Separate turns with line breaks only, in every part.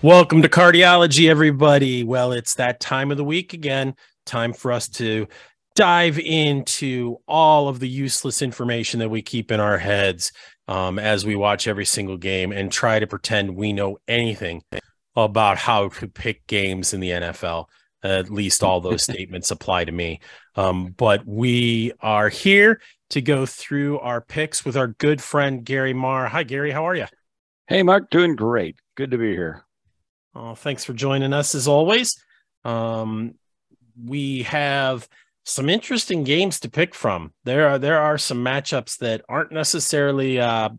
Welcome to Cardiology, everybody. Well, it's that time of the week again. Time for us to dive into all of the useless information that we keep in our heads um, as we watch every single game and try to pretend we know anything about how to pick games in the NFL. At least all those statements apply to me. Um, but we are here to go through our picks with our good friend Gary Marr. Hi, Gary. How are you?
Hey, Mark. Doing great. Good to be here.
Oh, thanks for joining us as always. Um, we have some interesting games to pick from. There are there are some matchups that aren't necessarily uh,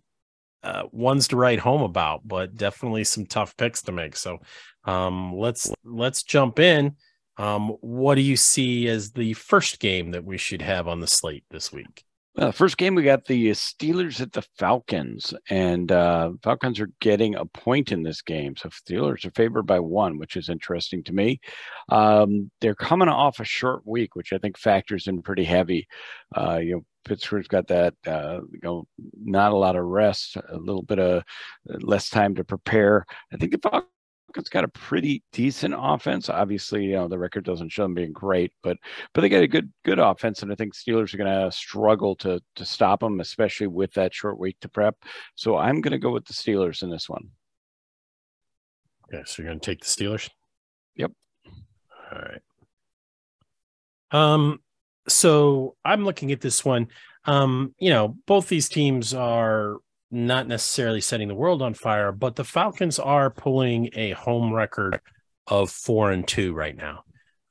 uh, ones to write home about, but definitely some tough picks to make. So um, let's let's jump in. Um, what do you see as the first game that we should have on the slate this week?
Uh, first game, we got the Steelers at the Falcons, and uh, Falcons are getting a point in this game. So Steelers are favored by one, which is interesting to me. Um, they're coming off a short week, which I think factors in pretty heavy. Uh, you know, Pittsburgh's got that, uh, you know, not a lot of rest, a little bit of less time to prepare. I think the Falcons Falcons got a pretty decent offense. Obviously, you know the record doesn't show them being great, but but they got a good good offense, and I think Steelers are going to struggle to to stop them, especially with that short week to prep. So I'm going to go with the Steelers in this one.
Okay, so you're going to take the Steelers.
Yep.
All right. Um. So I'm looking at this one. Um. You know, both these teams are not necessarily setting the world on fire, but the Falcons are pulling a home record of four and two right now.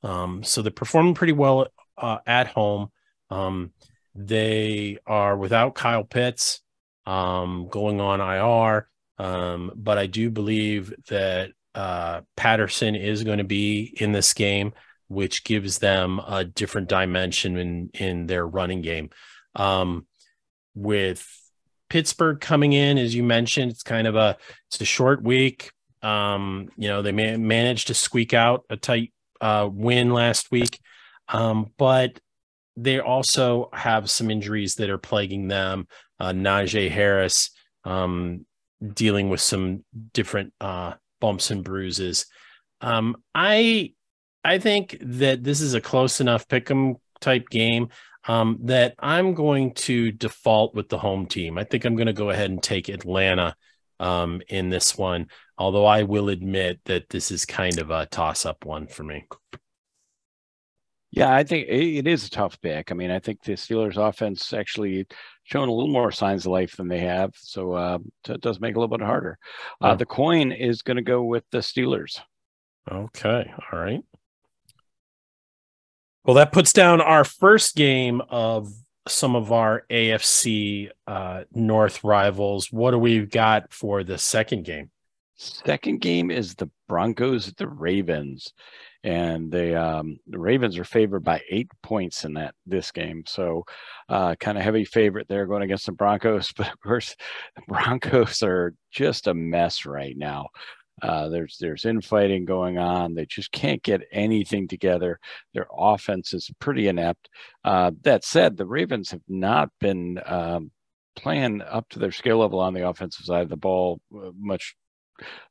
Um, so they're performing pretty well uh, at home. Um, they are without Kyle Pitts um, going on IR, um, but I do believe that uh, Patterson is going to be in this game, which gives them a different dimension in in their running game. Um, with Pittsburgh coming in, as you mentioned, it's kind of a it's a short week. Um, you know, they managed to squeak out a tight uh, win last week, um, but they also have some injuries that are plaguing them. Uh, Najee Harris um, dealing with some different uh, bumps and bruises. Um, I I think that this is a close enough pick 'em type game um, that I'm going to default with the home team. I think I'm going to go ahead and take Atlanta um, in this one, although I will admit that this is kind of a toss up one for me.
Yeah, I think it is a tough pick. I mean, I think the Steelers' offense actually shown a little more signs of life than they have, so, uh, it does make it a little bit harder. Uh, The coin is going to go with the Steelers.
Okay, all right. Well, that puts down our first game of some of our AFC uh, North rivals. What do we got for the second game?
Second game is the Broncos at the Ravens, and they um, the Ravens are favored by eight points in that this game. So, uh, kind of heavy favorite there going against the Broncos. But of course, the Broncos are just a mess right now. Uh, there's there's infighting going on. They just can't get anything together. Their offense is pretty inept. Uh, that said, the Ravens have not been um, playing up to their skill level on the offensive side of the ball uh, much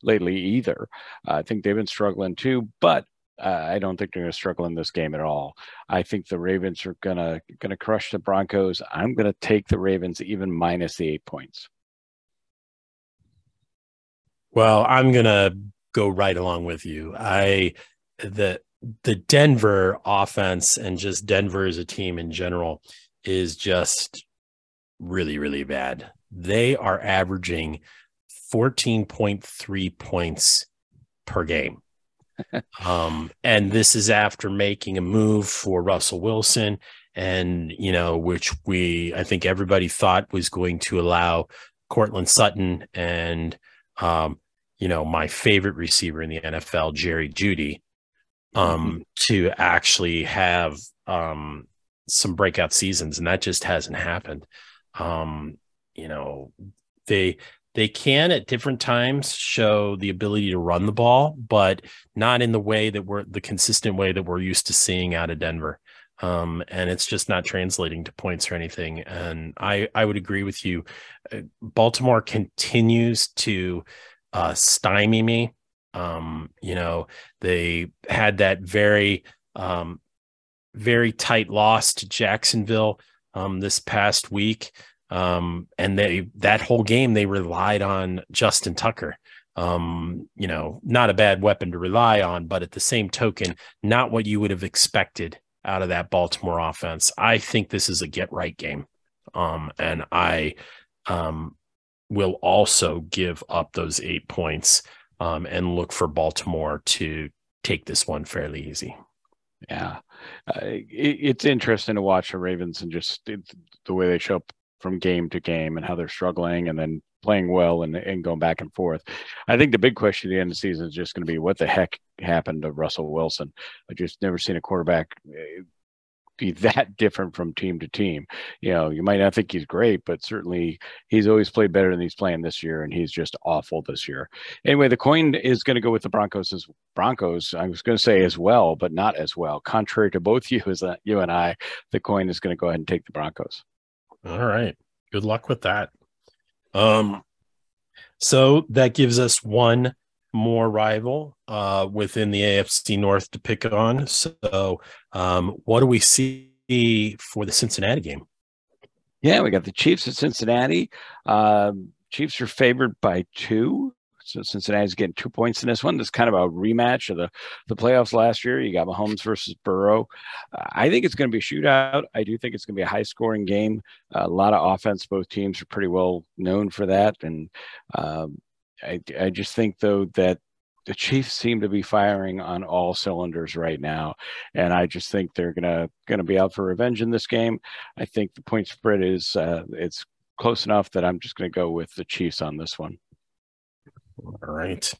lately either. I think they've been struggling too, but uh, I don't think they're going to struggle in this game at all. I think the Ravens are gonna gonna crush the Broncos. I'm going to take the Ravens even minus the eight points.
Well, I'm gonna go right along with you. I the the Denver offense and just Denver as a team in general is just really, really bad. They are averaging 14.3 points per game. um, and this is after making a move for Russell Wilson, and you know, which we I think everybody thought was going to allow Courtland Sutton and um, you know, my favorite receiver in the NFL, Jerry Jeudy, um, mm-hmm. to actually have um, some breakout seasons, and that just hasn't happened. Um, you know, they they can at different times show the ability to run the ball, but not in the way that we're the consistent way that we're used to seeing out of Denver. Um, and it's just not translating to points or anything. And I I would agree with you. Uh, Baltimore continues to uh, stymie me. Um, you know, they had that very, um, very tight loss to Jacksonville um, this past week. Um, and they that whole game they relied on Justin Tucker. Um, you know, not a bad weapon to rely on, but at the same token, not what you would have expected out of that Baltimore offense. I think this is a get right game. Um, and I um, will also give up those eight points um, and look for Baltimore to take this one fairly easy.
Yeah, uh, it, it's interesting to watch the Ravens and just it, the way they show up from game to game and how they're struggling and then playing well and, and going back and forth. I think the big question at the end of the season is just going to be what the heck happened to Russell Wilson. I just never seen a quarterback eh, be that different from team to team. You know, you might not think he's great, but certainly he's always played better than he's playing this year, and he's just awful this year. Anyway, the coin is going to go with the Broncos as Broncos. I was going to say as well, but not as well. Contrary to both you as you and I, the coin is going to go ahead and take the Broncos.
All right. Good luck with that. Um, so that gives us one more rival uh, within the AFC North to pick on. So, um, what do we see for the Cincinnati game?
Yeah, we got the Chiefs at Cincinnati. Um, Chiefs are favored by two. So Cincinnati's getting two points in this one. This is kind of a rematch of the, the playoffs last year. You got Mahomes versus Burrow. I think it's going to be a shootout. I do think it's going to be a high scoring game. a lot of offense. Both teams are pretty well known for that. And um, I, I just think though that the Chiefs seem to be firing on all cylinders right now, and I just think they're gonna gonna be out for revenge in this game. I think the point spread is uh, it's close enough that I'm just gonna go with the Chiefs on this one.
All right.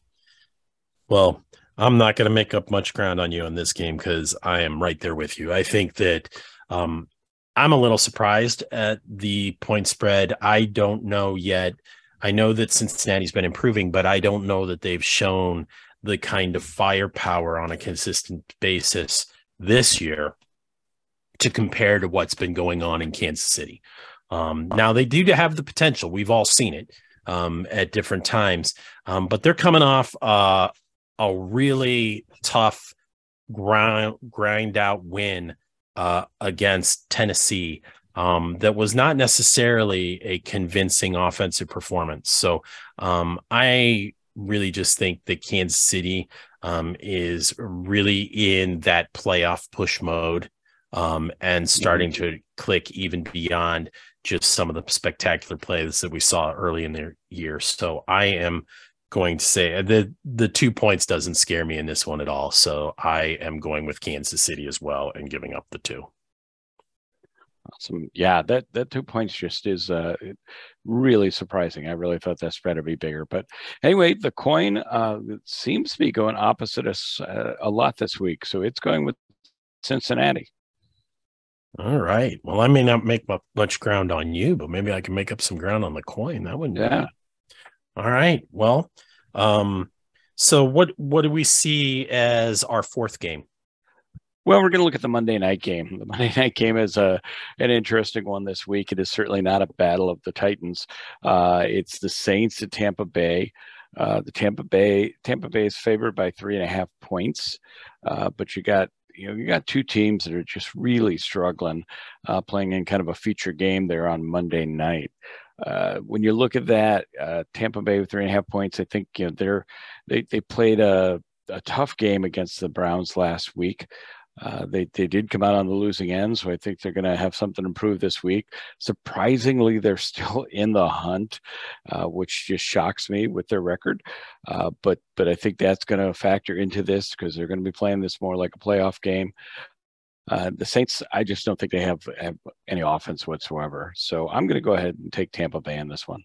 Well, I'm not to make up much ground on you in this game because I am right there with you. I think that um, I'm a little surprised at the point spread. I don't know yet I know that Cincinnati's been improving, but I don't know that they've shown the kind of firepower on a consistent basis this year to compare to what's been going on in Kansas City. Um, now they do have the potential. We've all seen it um, at different times, um, but they're coming off uh, a really tough grind grind out win uh, against Tennessee um, that was not necessarily a convincing offensive performance. So um, I really just think that Kansas City um, is really in that playoff push mode um, and mm-hmm. starting to click even beyond just some of the spectacular plays that we saw early in their year. So I am going to say uh, the the two points doesn't scare me in this one at all. So I am going with Kansas City as well and giving up the two.
Awesome. Yeah, that that two points just is uh, really surprising. I really thought that spread would be bigger. But anyway, the coin uh, seems to be going opposite us uh, a lot this week. So it's going with Cincinnati.
All right. Well, I may not make much ground on you, but maybe I can make up some ground on the coin. That wouldn't.
Yeah.
All right. Well, um, so what what do we see as our fourth game?
Well, we're going to look at the Monday night game. The Monday night game is a an interesting one this week. It is certainly not a battle of the Titans. Uh, it's the Saints at Tampa Bay. Uh, the Tampa Bay Tampa Bay is favored by three and a half points, uh, but you got you know you got two teams that are just really struggling, uh, playing in kind of a feature game there on Monday night. Uh, when you look at that, uh, Tampa Bay with three and a half points, I think you know they're they they played a a tough game against the Browns last week. Uh, they they did come out on the losing end, so I think they're going to have something to improved this week. Surprisingly, they're still in the hunt, uh, which just shocks me with their record. Uh, but but I think that's going to factor into this because they're going to be playing this more like a playoff game. Uh, the Saints, I just don't think they have, have any offense whatsoever. So I'm going to go ahead and take Tampa Bay in this one.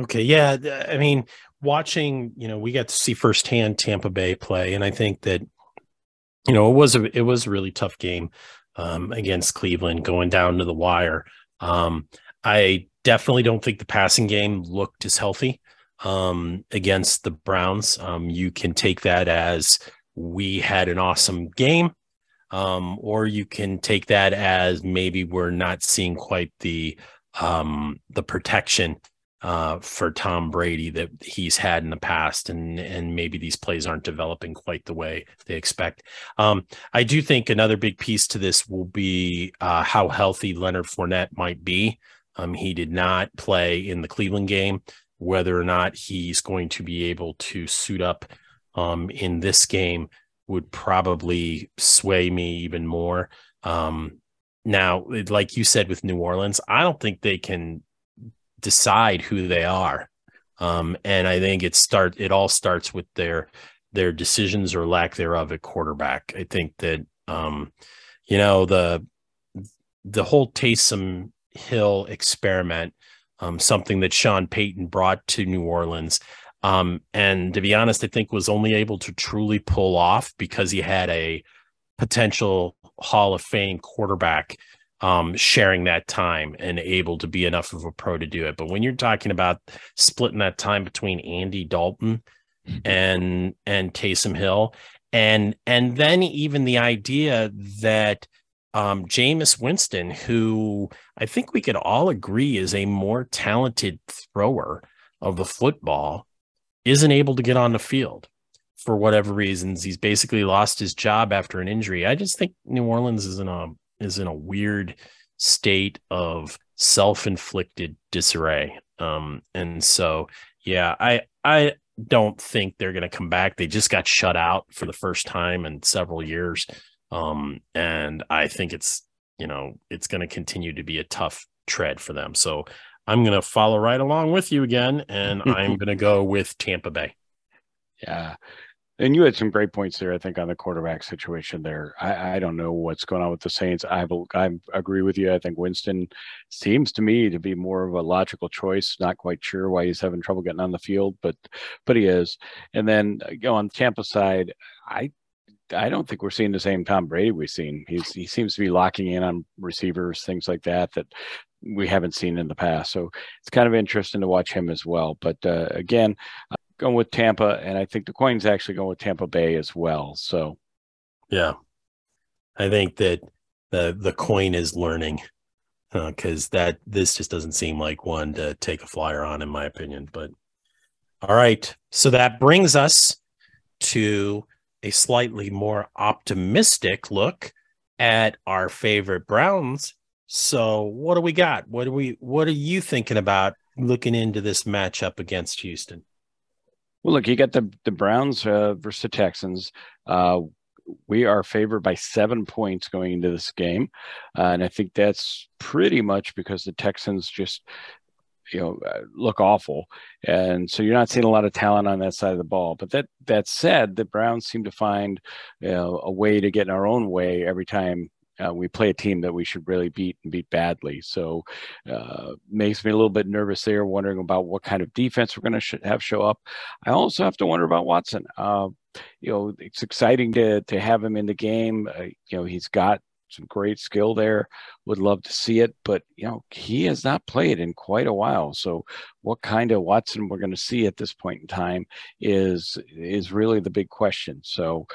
Okay, yeah, I mean, watching, you know, we got to see firsthand Tampa Bay play, and I think that you know, it was a it was a really tough game um, against Cleveland, going down to the wire. Um, I definitely don't think the passing game looked as healthy um, against the Browns. Um, you can take that as we had an awesome game, um, or you can take that as maybe we're not seeing quite the um, the protection uh, for Tom Brady that he's had in the past, and and maybe these plays aren't developing quite the way they expect. Um, I do think another big piece to this will be uh, how healthy Leonard Fournette might be. Um, he did not play in the Cleveland game. Whether or not he's going to be able to suit up um, in this game would probably sway me even more. Um, now, like you said with New Orleans, I don't think they can decide who they are. Um, and I think it start it all starts with their their decisions or lack thereof at quarterback. I think that um, you know the the whole Taysom Hill experiment, um, something that Sean Payton brought to New Orleans, um, and to be honest, I think was only able to truly pull off because he had a potential Hall of Fame quarterback um, sharing that time and able to be enough of a pro to do it. But when you're talking about splitting that time between Andy Dalton mm-hmm. and and Taysom Hill, and and then even the idea that um, Jameis Winston, who I think we could all agree is a more talented thrower of the football, isn't able to get on the field for whatever reasons. He's basically lost his job after an injury. I just think New Orleans is in a is in a weird state of self-inflicted disarray. Um, and so, yeah, I I don't think they're going to come back. They just got shut out for the first time in several years. Um, and I think it's, you know, it's going to continue to be a tough tread for them. So I'm going to follow right along with you again, and I'm going to go with Tampa Bay.
Yeah. And you had some great points there, I think, on the quarterback situation there. I, I don't know what's going on with the Saints. I, I agree with you. I think Winston seems to me to be more of a logical choice. Not quite sure why he's having trouble getting on the field, but but he is. And then you know, on Tampa side, I I don't think we're seeing the same Tom Brady we've seen. He's he seems to be locking in on receivers, things like that that we haven't seen in the past. So it's kind of interesting to watch him as well. But uh, again, going with Tampa, and I think the coin's actually going with Tampa Bay as well. So,
yeah, I think that the the coin is learning because uh, that this just doesn't seem like one to take a flyer on, in my opinion. But all right, so that brings us to a slightly more optimistic look at our favorite Browns. So, what do we got? What do we? What are you thinking about looking into this matchup against Houston?
Well, look, you got the the Browns uh, versus the Texans. Uh, we are favored by seven points going into this game, uh, and I think that's pretty much because the Texans just you know uh, look awful. And so you're not seeing a lot of talent on that side of the ball. But that that said the browns seem to find you know, a way to get in our own way every time uh, we play a team that we should really beat and beat badly. So uh, makes me a little bit nervous there, wondering about what kind of defense we're going to sh- have show up. I also have to wonder about Watson. Uh, you know, it's exciting to to have him in the game. Uh, you know, he's got some great skill there. Would love to see it, but you know, he has not played in quite a while. So, what kind of Watson we're going to see at this point in time is is really the big question. So,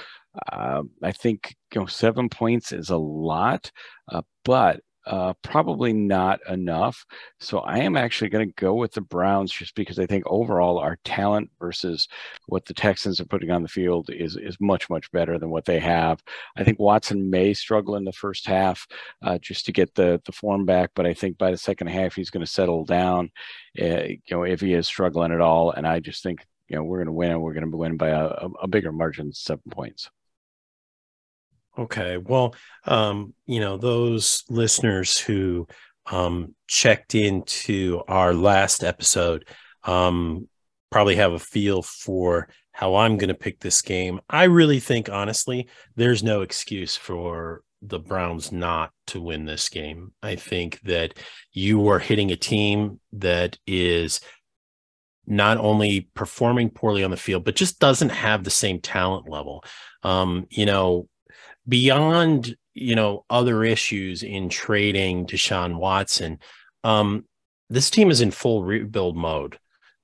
um, I think you know seven points is a lot, uh, but uh, probably not enough. So I am actually going to go with the Browns just because I think overall our talent versus what the Texans are putting on the field is is much much better than what they have. I think Watson may struggle in the first half uh, just to get the the form back, but I think by the second half he's going to settle down. Uh, you know, if he is struggling at all, and I just think you know we're going to win and we're going to win by a, a bigger margin, seven points.
Okay. Well, um, you know, those listeners who um, checked into our last episode um, probably have a feel for how I'm going to pick this game. I really think, honestly, there's no excuse for the Browns not to win this game. I think that you are hitting a team that is not only performing poorly on the field, but just doesn't have the same talent level. Um, you know, beyond you know other issues in trading Deshaun Watson, um, this team is in full rebuild mode,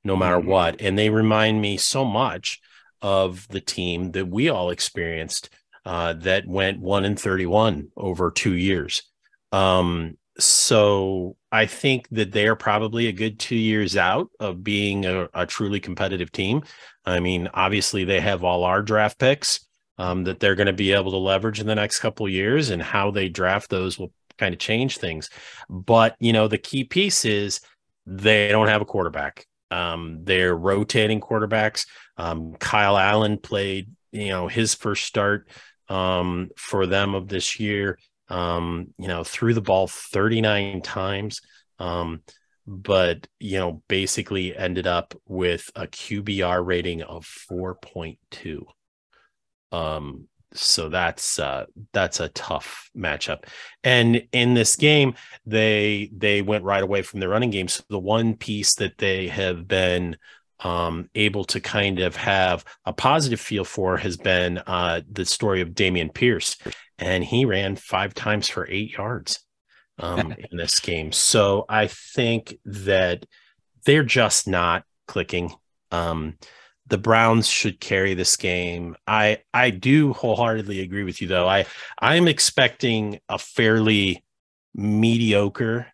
no matter mm-hmm. what, and they remind me so much of the team that we all experienced uh, that went one and thirty-one over two years. Um, so I think that they're probably a good two years out of being a, a truly competitive team. I mean, obviously they have all our draft picks um, that they're going to be able to leverage in the next couple years, and how they draft those will kind of change things. But you know, the key piece is they don't have a quarterback. Um, they're rotating quarterbacks. Um, Kyle Allen played, you know, his first start um, for them of this year. Um, you know, threw the ball 39 times. Um, but you know, basically ended up with a QBR rating of 4.2. Um, so that's uh that's a tough matchup. And in this game they they went right away from the running game. So the one piece that they have been um able to kind of have a positive feel for has been uh the story of Dameon Pierce. And he ran five times for 8 yards um in this game. So i think that they're just not clicking. Um the Browns should carry this game. I I do wholeheartedly agree with you though. I I'm expecting a fairly mediocre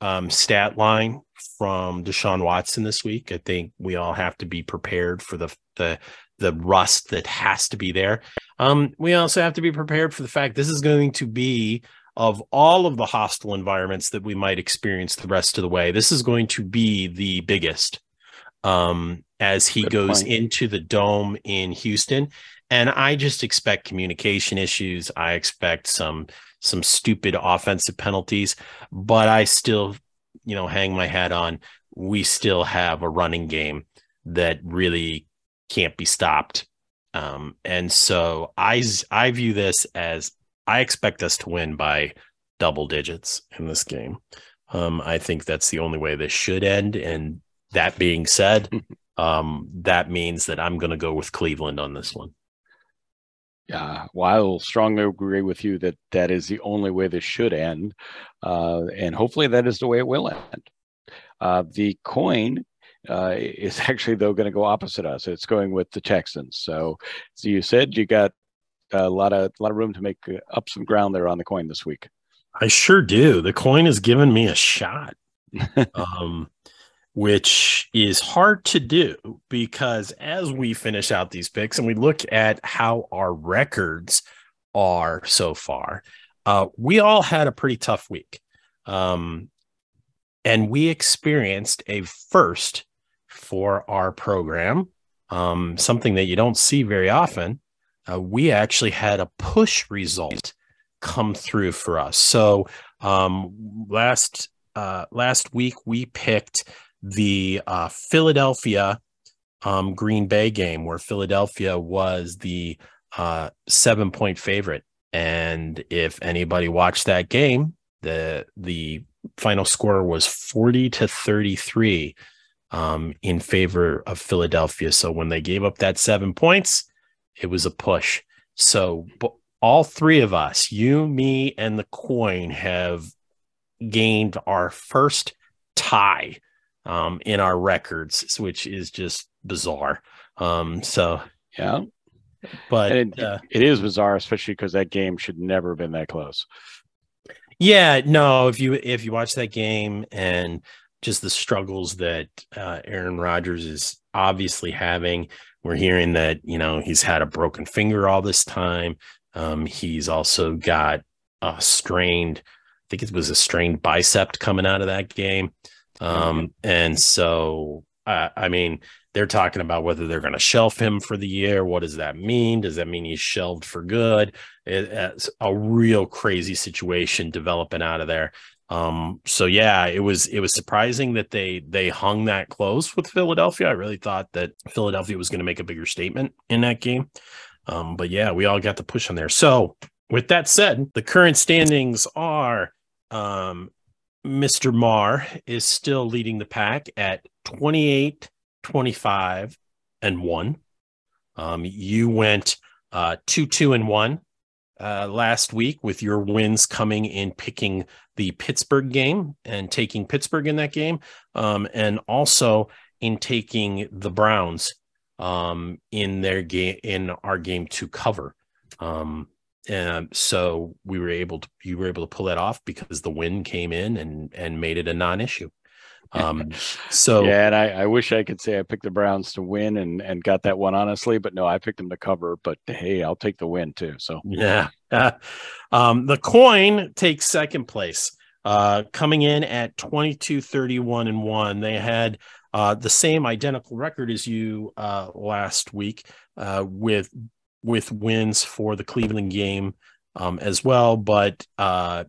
um, stat line from Deshaun Watson this week. I think we all have to be prepared for the the the rust that has to be there. Um, we also have to be prepared for the fact this is going to be of all of the hostile environments that we might experience the rest of the way. This is going to be the biggest um, as he Good goes point. into the dome in Houston. And I just expect communication issues. I expect some some stupid offensive penalties, but I still, you know, hang my hat on. We still have a running game that really can't be stopped. Um, and so I I view this as I expect us to win by double digits in this game. Um, I think that's the only way this should end, and that being said, um, that means that I'm going to go with Cleveland on this one.
Yeah, well, I'll strongly agree with you that that is the only way this should end, uh, and hopefully that is the way it will end. Uh, the coin uh, is actually though going to go opposite us. It's going with the Texans. So, so you said you got a lot of a lot of room to make uh, up some ground there on the coin this week.
I sure do. The coin has given me a shot. um, which is hard to do because as we finish out these picks and we look at how our records are so far, uh, we all had a pretty tough week. Um, and we experienced a first for our program, um, something that you don't see very often. Uh, we actually had a push result come through for us. So um, last uh, last week we picked the uh, Philadelphia um, Green Bay game, where Philadelphia was the uh, seven point favorite. And if anybody watched that game, the the final score was 40 to 33 um, in favor of Philadelphia. So when they gave up that seven points, it was a push. So all three of us, you, me, and the coin, have gained our first tie um, in our records, which is just bizarre. Um, so
yeah,
but
it, uh, it is bizarre, especially because that game should never have been that close.
Yeah, no. If you if you watch that game and just the struggles that uh, Aaron Rodgers is obviously having, we're hearing that you know he's had a broken finger all this time. Um, he's also got a strained, I think it was a strained bicep coming out of that game. Um, and so, uh, I mean, they're talking about whether they're going to shelf him for the year. What does that mean? Does that mean he's shelved for good? It, it's a real crazy situation developing out of there. Um, so yeah, it was it was surprising that they they hung that close with Philadelphia. I really thought that Philadelphia was going to make a bigger statement in that game. Um, but yeah, we all got the push on there. So with that said, the current standings are um, Mr. Marr is still leading the pack at 28, 25, and 1. Um, you went uh, 2 2 and 1 uh, last week with your wins coming in picking the Pittsburgh game and taking Pittsburgh in that game, um, and also in taking the Browns um, in their game in our game to cover. Um, and so we were able to you were able to pull that off because the win came in and and made it a non-issue. Um, so
yeah, and I, I wish I could say I picked the Browns to win and and got that one honestly, but no, I picked them to cover. But hey, I'll take the win too. So
yeah, um, the coin takes second place, uh, coming in at twenty two thirty one and one. They had uh, the same identical record as you uh, last week uh, with with wins for the Cleveland game um, as well, but uh,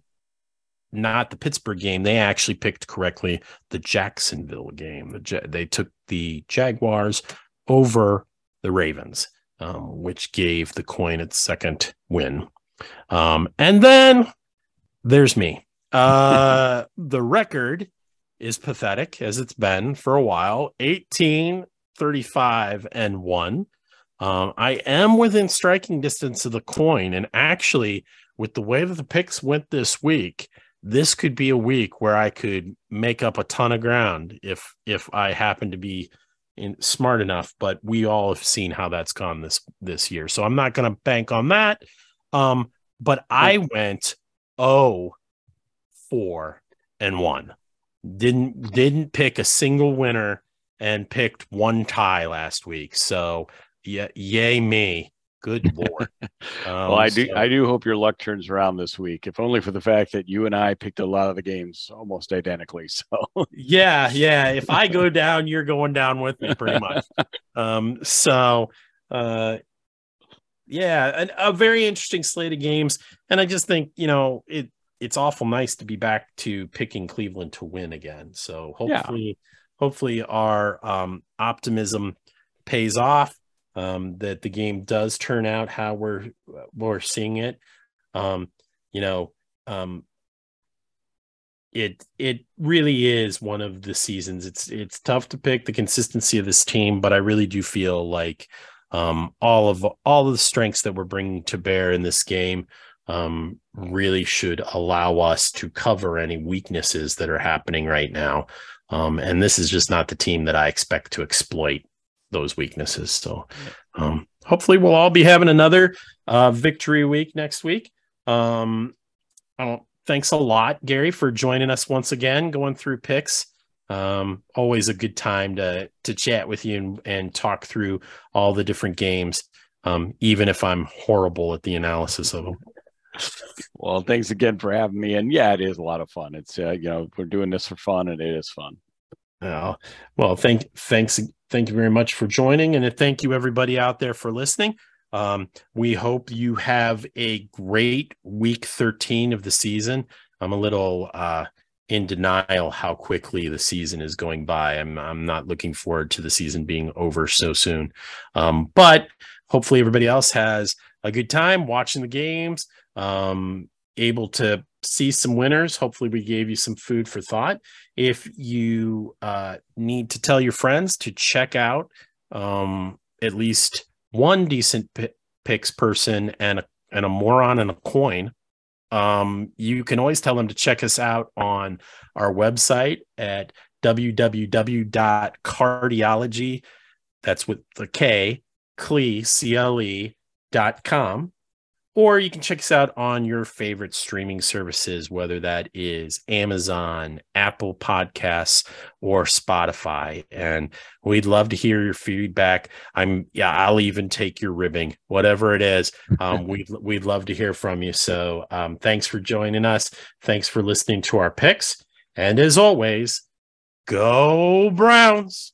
not the Pittsburgh game. They actually picked correctly the Jacksonville game. The, they took the Jaguars over the Ravens, um, which gave the coin its second win. Um, and then there's me. Uh, the record is pathetic as it's been for a while 18, 35, and 1. Um, I am within striking distance of the coin. And actually, with the way that the picks went this week, this could be a week where I could make up a ton of ground if if I happen to be in, smart enough. But we all have seen how that's gone this this year, so I'm not going to bank on that. Um, but I went oh four and one. Didn't didn't pick a single winner and picked one tie last week. So yeah, yay me. Good lord. Um,
well, I do. So. I do hope your luck turns around this week, if only for the fact that you and I picked a lot of the games almost identically. So
yeah, yeah. If I go down, you're going down with me, pretty much. um. So, uh, yeah, a, a very interesting slate of games, and I just think you know it. It's awful nice to be back to picking Cleveland to win again. So hopefully, yeah. hopefully our um, optimism pays off um, that the game does turn out how we're we're seeing it. Um, you know, um, it it really is one of the seasons. It's it's tough to pick the consistency of this team, but I really do feel like um, all of all of the strengths that we're bringing to bear in this game um, really should allow us to cover any weaknesses that are happening right now. Um, and this is just not the team that I expect to exploit those weaknesses. So um, hopefully we'll all be having another uh, victory week next week. Um, thanks a lot, Gary, for joining us once again, going through picks. Um, always a good time to to chat with you and, and talk through all the different games, um, even if I'm horrible at the analysis of them.
Well, thanks again for having me. And yeah, it is a lot of fun. It's uh, you know we're doing this for fun, and it is fun.
Oh, well, thank thanks thank you very much for joining, and thank you everybody out there for listening. Um, we hope you have a great week 13 of the season. I'm a little uh, in denial how quickly the season is going by. I'm I'm not looking forward to the season being over so soon. Um, but hopefully everybody else has a good time watching the games, um, able to see some winners. Hopefully, we gave you some food for thought. If you uh, need to tell your friends to check out um, at least one decent p- picks person and a, and a moron and a coin, um, you can always tell them to check us out on our website at www.cardiology. That's with the K, CLE, C-L-E dot com or you can check us out on your favorite streaming services, whether that is Amazon, Apple Podcasts, or Spotify. And we'd love to hear your feedback. I'm, yeah, I'll even take your ribbing, whatever it is. Um, we'd, we'd love to hear from you. So um, thanks for joining us. Thanks for listening to our picks. And as always, go Browns.